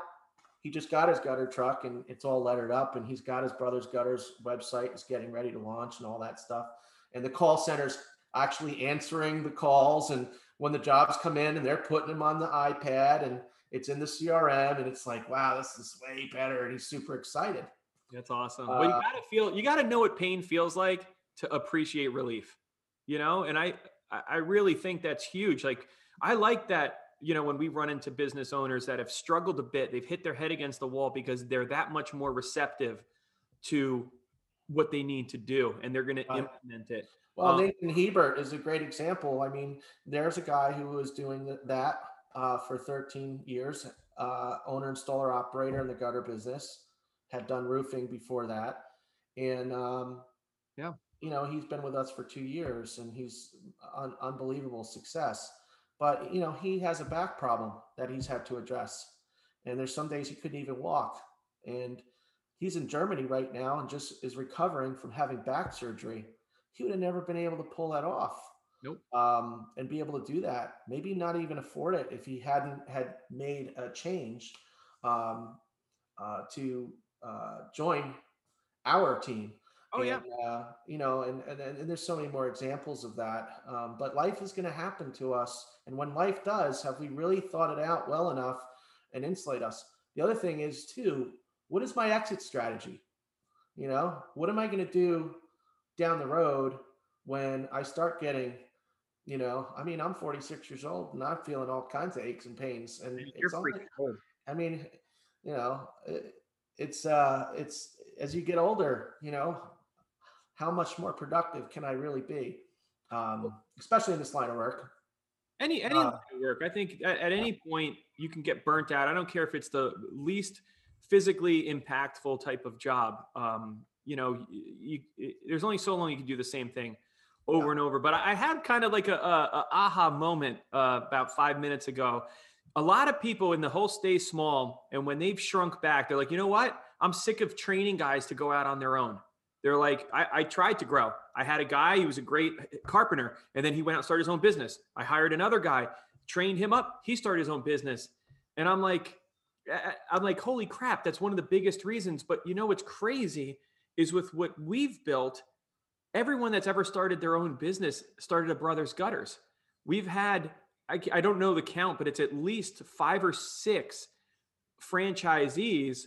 he just got his gutter truck and it's all lettered up and he's got his brother's gutters website is getting ready to launch and all that stuff. And the call center's actually answering the calls and when the jobs come in and they're putting them on the ipad and it's in the crm and it's like wow this is way better. And he's super excited. That's awesome. Uh, well you gotta feel you gotta know what pain feels like to appreciate relief you know? And i i really think that's huge. Like i like that you know, when we run into business owners that have struggled a bit, they've hit their head against the wall because they're that much more receptive to what they need to do and they're going to implement it. Well, um, Nathan Hebert is a great example. I mean, there's a guy who was doing that uh, for 13 years, uh, owner, installer, operator in the gutter business, had done roofing before that. And, um, yeah, you know, he's been with us for two years and he's un- unbelievable success but you know he has a back problem that he's had to address. And there's some days he couldn't even walk. And he's in germany right now and just is recovering from having back surgery. He would have never been able to pull that off nope. um, and be able to do that. Maybe not even afford it if he hadn't had made a change um, uh, to uh, join our team Oh and, yeah. Uh, you know, and, and and there's so many more examples of that. Um, but life is going to happen to us, and when life does, have we really thought it out well enough and insulate us? The other thing is too, what is my exit strategy? You know, what am I going to do down the road when I start getting, you know, I mean, I'm 46 years old and I'm feeling all kinds of aches and pains, and You're it's only, old. I mean, you know, it, it's uh, it's as you get older, you know, how much more productive can I really be, um, especially in this line of work? Any any uh, work, I think at, at, any point you can get burnt out. I don't care if it's the least physically impactful type of job. Um, you know, you, you, there's only so long you can do the same thing over yeah. and over. But I had kind of like a, a, a aha moment uh, about five minutes ago. A lot of people in the whole stay small, and when they've shrunk back, they're like, you know what? I'm sick of training guys to go out on their own. They're like, I, I tried to grow. I had a guy, he was a great carpenter, and then he went out and started his own business. I hired another guy, trained him up, he started his own business. And I'm like, I'm like, holy crap, that's one of the biggest reasons. But you know what's crazy is with what we've built, everyone that's ever started their own business started a Brothers Gutters. We've had, I, I don't know the count, but it's at least five or six franchisees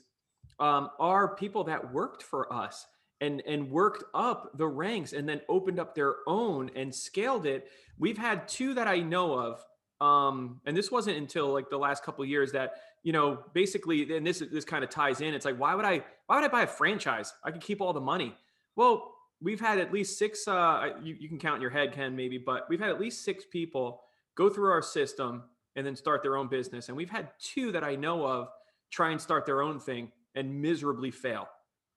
um, are people that worked for us and and worked up the ranks and then opened up their own and scaled it. We've had two that i know of um and this wasn't until like the last couple years that you know basically and this this kind of ties in. It's like why would i why would i buy a franchise? I could keep all the money. Well we've had at least six uh you, you can count in your head ken maybe but we've had at least six people go through our system and then start their own business. And we've had two that i know of try and start their own thing and miserably fail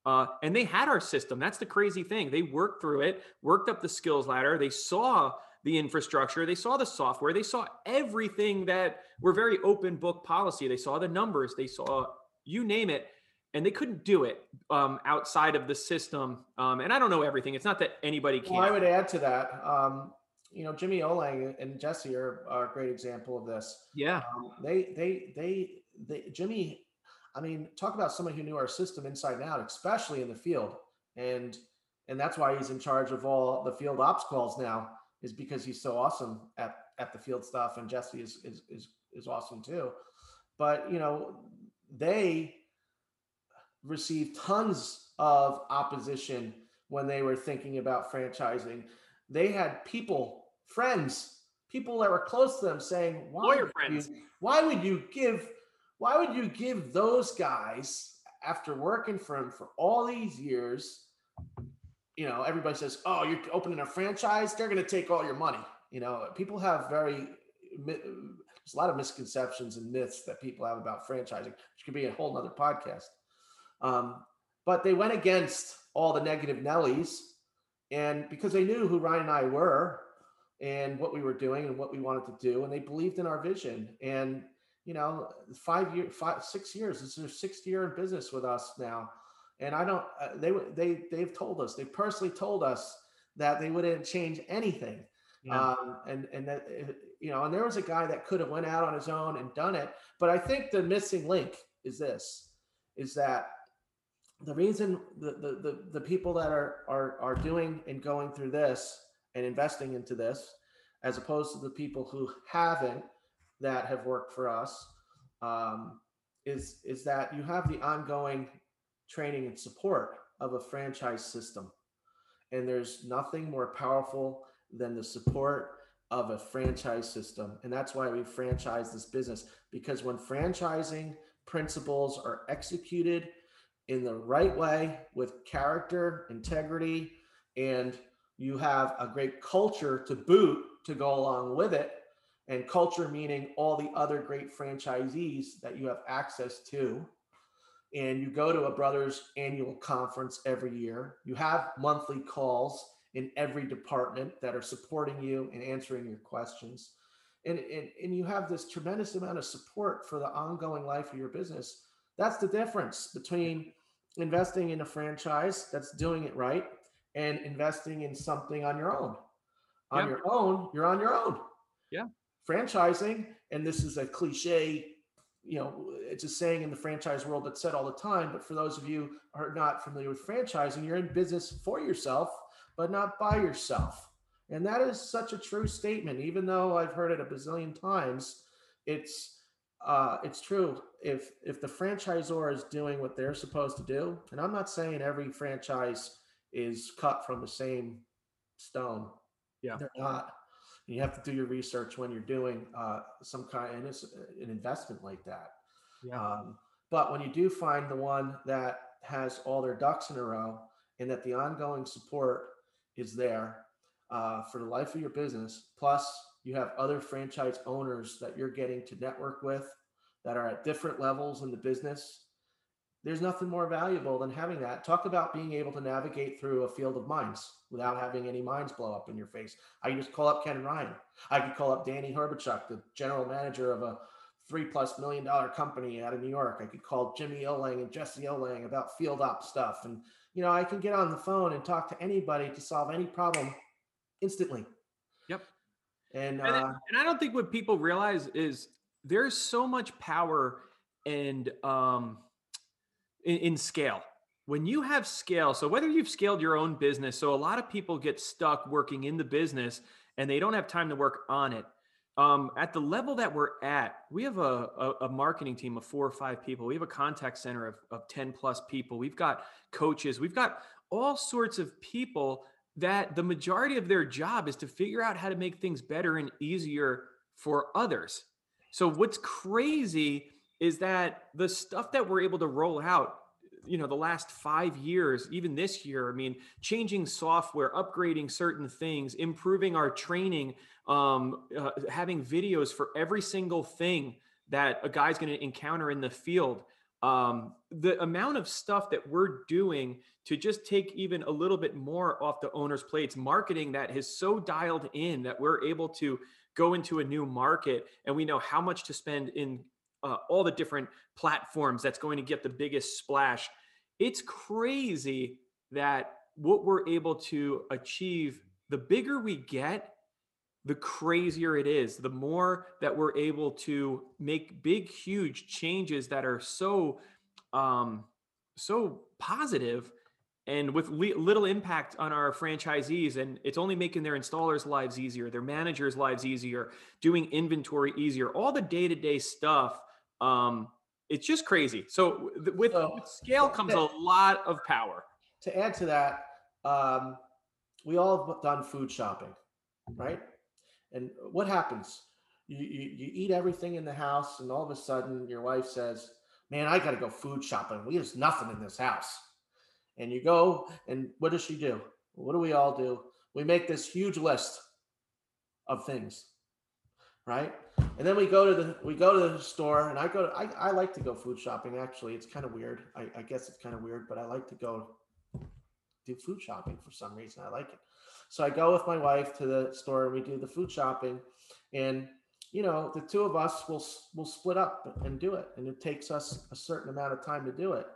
uh, and they had our system. That's the crazy thing. They worked through it, worked up the skills ladder. They saw the infrastructure, they saw the software, they saw everything that were very open book policy. They saw the numbers, they saw you name it, and they couldn't do it um, outside of the system. Um, and I don't know everything. It's not that anybody can. Well, I would add to that. Um, you know, Jimmy Olang and Jesse are, are, a great example of this. Yeah. Um, they, they, they, they, Jimmy I mean, talk about someone who knew our system inside and out, especially in the field. And and that's why he's in charge of all the field ops calls now, is because he's so awesome at at the field stuff. And Jesse is is is, is awesome too. But you know, they received tons of opposition when they were thinking about franchising. They had people, friends, people that were close to them saying, "Why, would you, why would you give why would you give those guys after working for them for all these years? You know, everybody says, "Oh, you're opening a franchise; they're going to take all your money." You know, people have very there's a lot of misconceptions and myths that people have about franchising, which could be a whole nother podcast. Um, but they went against all the negative Nellies, and because they knew who Ryan and I were, and what we were doing and what we wanted to do, and they believed in our vision. And you know, five years, five, six years. This is their sixth year in business with us now. And I don't, uh, they, they, they've told us, they personally told us that they wouldn't change anything. Yeah. Um, and, and that, you know, and there was a guy that could have went out on his own and done it. But I think the missing link is this, is that the reason the, the, the, the people that are, are, are doing and going through this and investing into this, as opposed to the people who haven't, that have worked for us um, is is that you have the ongoing training and support of a franchise system, and there's nothing more powerful than the support of a franchise system, and that's why we franchise this business because when franchising principles are executed in the right way with character, integrity, and you have a great culture to boot to go along with it and culture meaning all the other great franchisees that you have access to. And you go to a brothers annual conference every year. You have monthly calls in every department that are supporting you and answering your questions. And, and, and you have this tremendous amount of support for the ongoing life of your business. That's the difference between investing in a franchise that's doing it right and investing in something on your own. On yep. your own you're on your own. Yeah franchising, and this is a cliche, you know, it's a saying in the franchise world that's said all the time. But for those of you who are not familiar with franchising, you're in business for yourself, but not by yourself. And that is such a true statement, even though I've heard it a bazillion times. It's uh, it's true. If if the franchisor is doing what they're supposed to do, and I'm not saying every franchise is cut from the same stone. Yeah, they're not you have to do your research when you're doing uh, some kind of an investment like that. Yeah. Um, but when you do find the one that has all their ducks in a row and that the ongoing support is there uh, for the life of your business, plus you have other franchise owners that you're getting to network with that are at different levels in the business. There's nothing more valuable than having that. Talk about being able to navigate through a field of mines without having any mines blow up in your face. I could just call up Ken Ryan. I could call up Danny Herbachuk, the general manager of a three plus million dollar company out of New York. I could call Jimmy Olang and Jesse Olang about field op stuff. And, you know, I can get on the phone and talk to anybody to solve any problem instantly. Yep. And, and, uh, and I don't think what people realize is there's so much power and um, in, in scale. When you have scale, so whether you've scaled your own business, so a lot of people get stuck working in the business and they don't have time to work on it. Um, at the level that we're at, we have a, a, a, marketing team of four or five people. We have a contact center of, of 10 plus people. We've got coaches. We've got all sorts of people that the majority of their job is to figure out how to make things better and easier for others. So what's crazy is that the stuff that we're able to roll out you know the last five years even this year i mean changing software upgrading certain things improving our training um, uh, having videos for every single thing that a guy's going to encounter in the field um, the amount of stuff that we're doing to just take even a little bit more off the owner's plates marketing that is so dialed in that we're able to go into a new market and we know how much to spend in uh, all the different platforms that's going to get the biggest splash. It's crazy that what we're able to achieve the bigger we get the crazier it is the more that we're able to make big huge changes that are so um so positive and with little impact on our franchisees and it's only making their installers lives easier their managers lives easier doing inventory easier all the day-to-day stuff um it's just crazy so with, so, with scale comes a lot of power to add to that um we all have done food shopping right and what happens? You, you, you eat everything in the house, and all of a sudden your wife says, Man, I got to go food shopping. We there's nothing in this house. And you go, and what does she do? What do we all do? We make this huge list of things, right? And then we go to the we go to the store, and I go. To, I I like to go food shopping. Actually, it's kind of weird. I, I guess it's kind of weird, but I like to go do food shopping for some reason. I like it. So I go with my wife to the store and we do the food shopping, and you know the two of us will will split up and do it, and it takes us a certain amount of time to do it.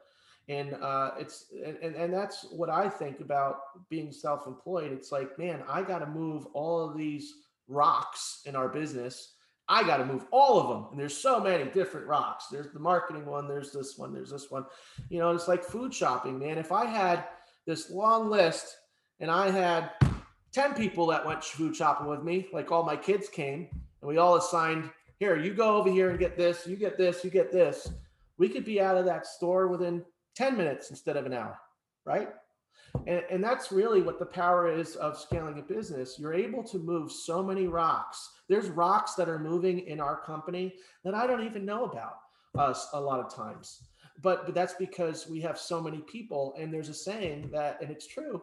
And uh, it's and, and that's what I think about being self-employed. It's like, man, I got to move all of these rocks in our business. I got to move all of them. And there's so many different rocks. There's the marketing one, there's this one, there's this one. You know, it's like food shopping, man. If I had this long list and I had 10 people that went food shopping with me, like all my kids came, and we all assigned, here, you go over here and get this, you get this, you get this. We could be out of that store within 10 minutes instead of an hour, right? And, and that's really what the power is of scaling a business. You're able to move so many rocks. There's rocks that are moving in our company that I don't even know about us a lot of times but but that's because we have so many people and there's a saying that and it's true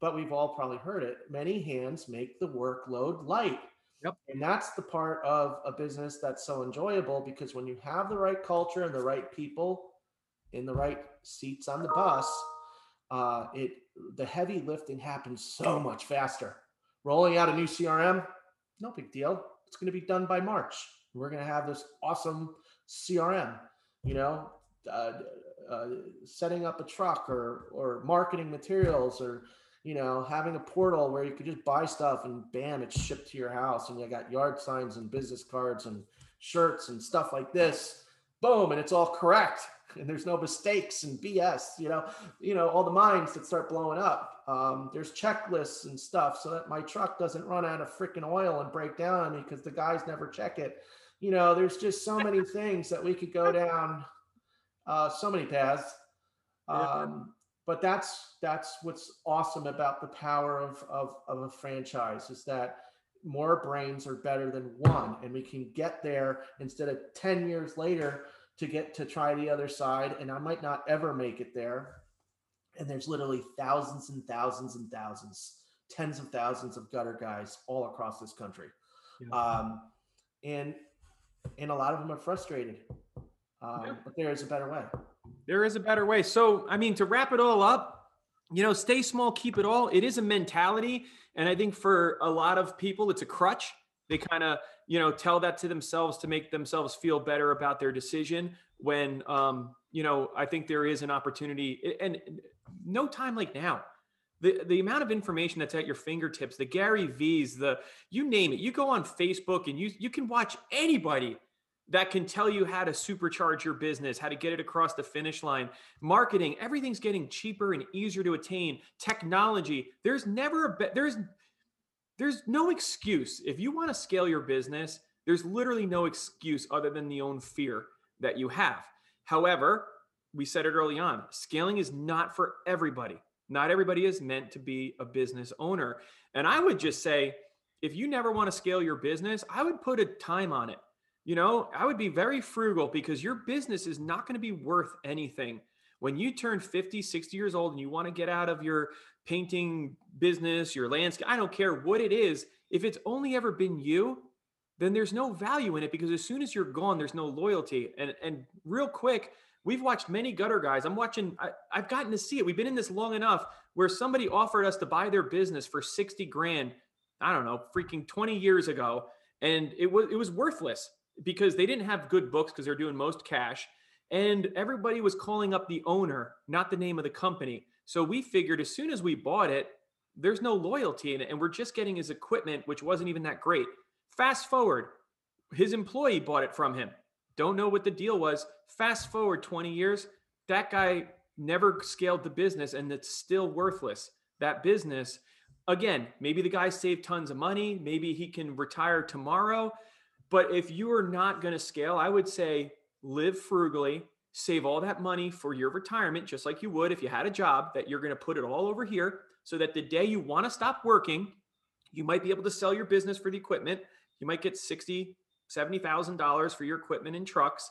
but we've all probably heard it many hands make the workload light yep. and that's the part of a business that's so enjoyable because when you have the right culture and the right people in the right seats on the bus uh, it the heavy lifting happens so much faster. Rolling out a new crm no big deal. It's going to be done by march. We're going to have this awesome crm you know uh, uh, setting up a truck or or marketing materials or you know having a portal where you could just buy stuff and bam it's shipped to your house and you got yard signs and business cards and shirts and stuff like this boom and it's all correct and there's no mistakes and bs you know you know all the mines that start blowing up um, there's checklists and stuff so that my truck doesn't run out of freaking oil and break down on me because the guys never check it you know there's just so many things that we could go down uh, so many paths. Um, but that's that's what's awesome about the power of, of of a franchise is that more brains are better than one, and we can get there instead of ten years later to get to try the other side. And I might not ever make it there. And there's literally thousands and thousands and thousands, tens of thousands of gutter guys all across this country. Yeah. Um, and and a lot of them are frustrated. Um, yeah. But there is a better way. There is a better way. So, I mean, to wrap it all up, you know, stay small, keep it all. It is a mentality. And I think for a lot of people, it's a crutch. They kind of, you know, tell that to themselves to make themselves feel better about their decision when, um, you know, I think there is an opportunity and no time like now. The, the amount of information that's at your fingertips, the Gary V's, the you name it. You go on Facebook and you you can watch anybody that can tell you how to supercharge your business, how to get it across the finish line. Marketing, everything's getting cheaper and easier to attain. Technology, there's never a be- there's there's no excuse. If you want to scale your business, there's literally no excuse other than the own fear that you have. However, we said it early on, scaling is not for everybody. Not everybody is meant to be a business owner. And I would just say if you never want to scale your business, I would put a time on it you know, I would be very frugal because your business is not going to be worth anything. When you turn 50, 60 years old and you want to get out of your painting business, your landscape, I don't care what it is, if it's only ever been you, then there's no value in it because as soon as you're gone, there's no loyalty. And and real quick, we've watched many gutter guys. I'm watching, I, I've gotten to see it. We've been in this long enough where somebody offered us to buy their business for 60 grand, I don't know, freaking 20 years ago. And it was it was worthless because they didn't have good books because they're doing most cash. And everybody was calling up the owner, not the name of the company. So we figured as soon as we bought it, there's no loyalty in it. And we're just getting his equipment, which wasn't even that great. Fast forward, his employee bought it from him. Don't know what the deal was. Fast forward 20 years, that guy never scaled the business and it's still worthless. That business, again, maybe the guy saved tons of money. Maybe he can retire tomorrow. But if you are not going to scale, I would say live frugally, save all that money for your retirement, just like you would if you had a job that you're going to put it all over here so that the day you want to stop working, you might be able to sell your business for the equipment. You might get 60, $70,000 for your equipment and trucks,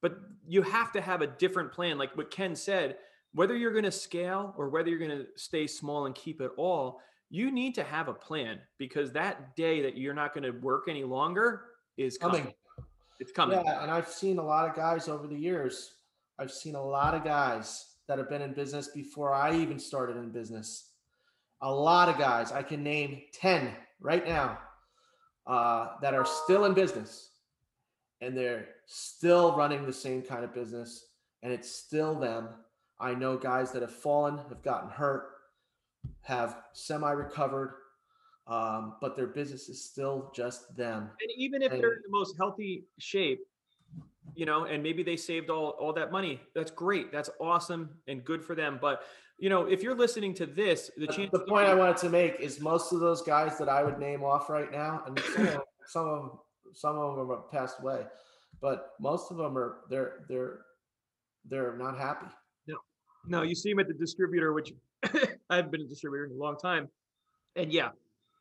but you have to have a different plan. Like what Ken said, whether you're going to scale or whether you're going to stay small and keep it all, you need to have a plan because that day that you're not going to work any longer, is coming. coming. It's coming. Yeah, and I've seen a lot of guys over the years. I've seen a lot of guys that have been in business before I even started in business. A lot of guys. I can name 10 right now uh, that are still in business and they're still running the same kind of business and it's still them. I know guys that have fallen, have gotten hurt, have semi recovered, um, but their business is still just them. And even if and, they're in the most healthy shape, you know, and maybe they saved all all that money, that's great. That's awesome and good for them. But you know, if you're listening to this, the chance. The point I wanted to make is most of those guys that I would name off right now, and some of, some of them, some of them have passed away, but most of them are they're they're they're not happy. No, no, you see them at the distributor, which I've been a distributor in a long time, and yeah,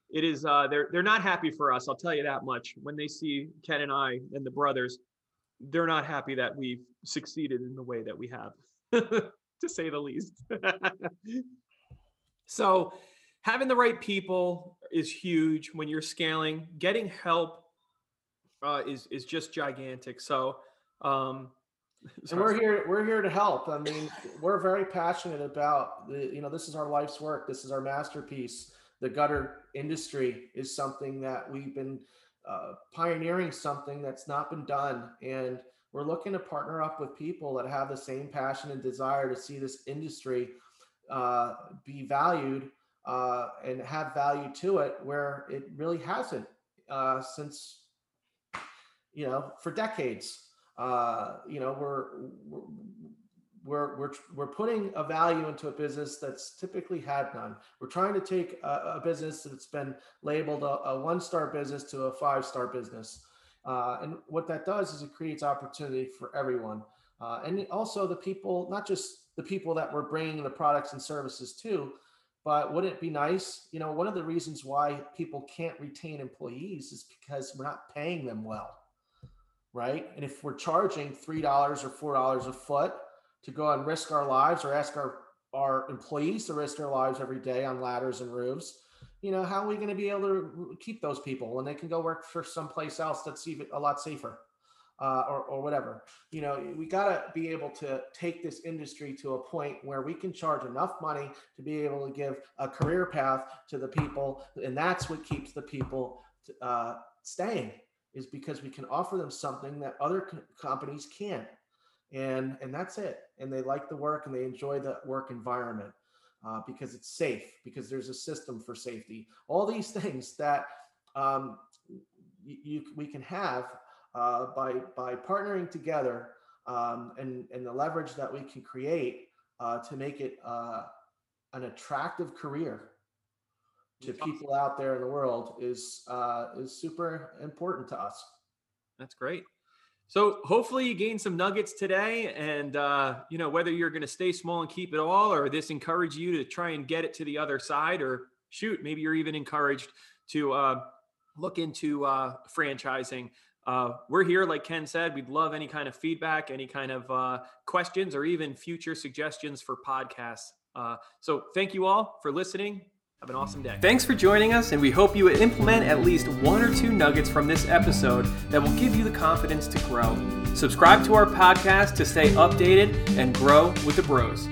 it is uh, they're they're not happy for us. I'll tell you that much. When they see Ken and I and the brothers, they're not happy that we've succeeded in the way that we have, to say the least. so, having the right people is huge when you're scaling. Getting help uh, is is just gigantic. So. Um, and we're here we're here to help i mean we're very passionate about the you know this is our life's work this is our masterpiece the gutter industry is something that we've been uh, pioneering something that's not been done. And we're looking to partner up with people that have the same passion and desire to see this industry uh, be valued uh, and have value to it where it really hasn't uh, since you know for decades. Uh, you know we're, we're we're we're we're putting a value into a business that's typically had none. We're trying to take a, a business that's been labeled a, a one star business to a five star business, uh, and what that does is it creates opportunity for everyone, uh, and also the people, not just the people that we're bringing the products and services to, but wouldn't it be nice? You know, one of the reasons why people can't retain employees is because we're not paying them well, right? And if we're charging three dollars or four dollars a foot to go and risk our lives or ask our, our employees to risk their lives every day on ladders and roofs. you know, how are we going to be able to keep those people when they can go work for someplace else that's even a lot safer? Uh, or, or whatever. You know, we got to be able to take this industry to a point where we can charge enough money to be able to give a career path to the people. And that's what keeps the people uh, staying is because we can offer them something that other co- companies can't. And, and that's it. And they like the work and they enjoy the work environment uh, because it's safe, because there's a system for safety. All these things that um, you, we can have uh, by by partnering together um, and and the leverage that we can create uh, to make it uh, an attractive career to people out there in the world is uh, is super important to us. That's great. So hopefully you gain some nuggets today, and uh, you know whether you're going to stay small and keep it all, or this encourage you to try and get it to the other side, or shoot, maybe you're even encouraged to uh, look into uh, franchising. Uh, we're here, like Ken said. We'd love any kind of feedback, any kind of uh, questions, or even future suggestions for podcasts. Uh, so thank you all for listening. Have an awesome day. Thanks for joining us, and we hope you implement at least one or two nuggets from this episode that will give you the confidence to grow. Subscribe to our podcast to stay updated and grow with the bros.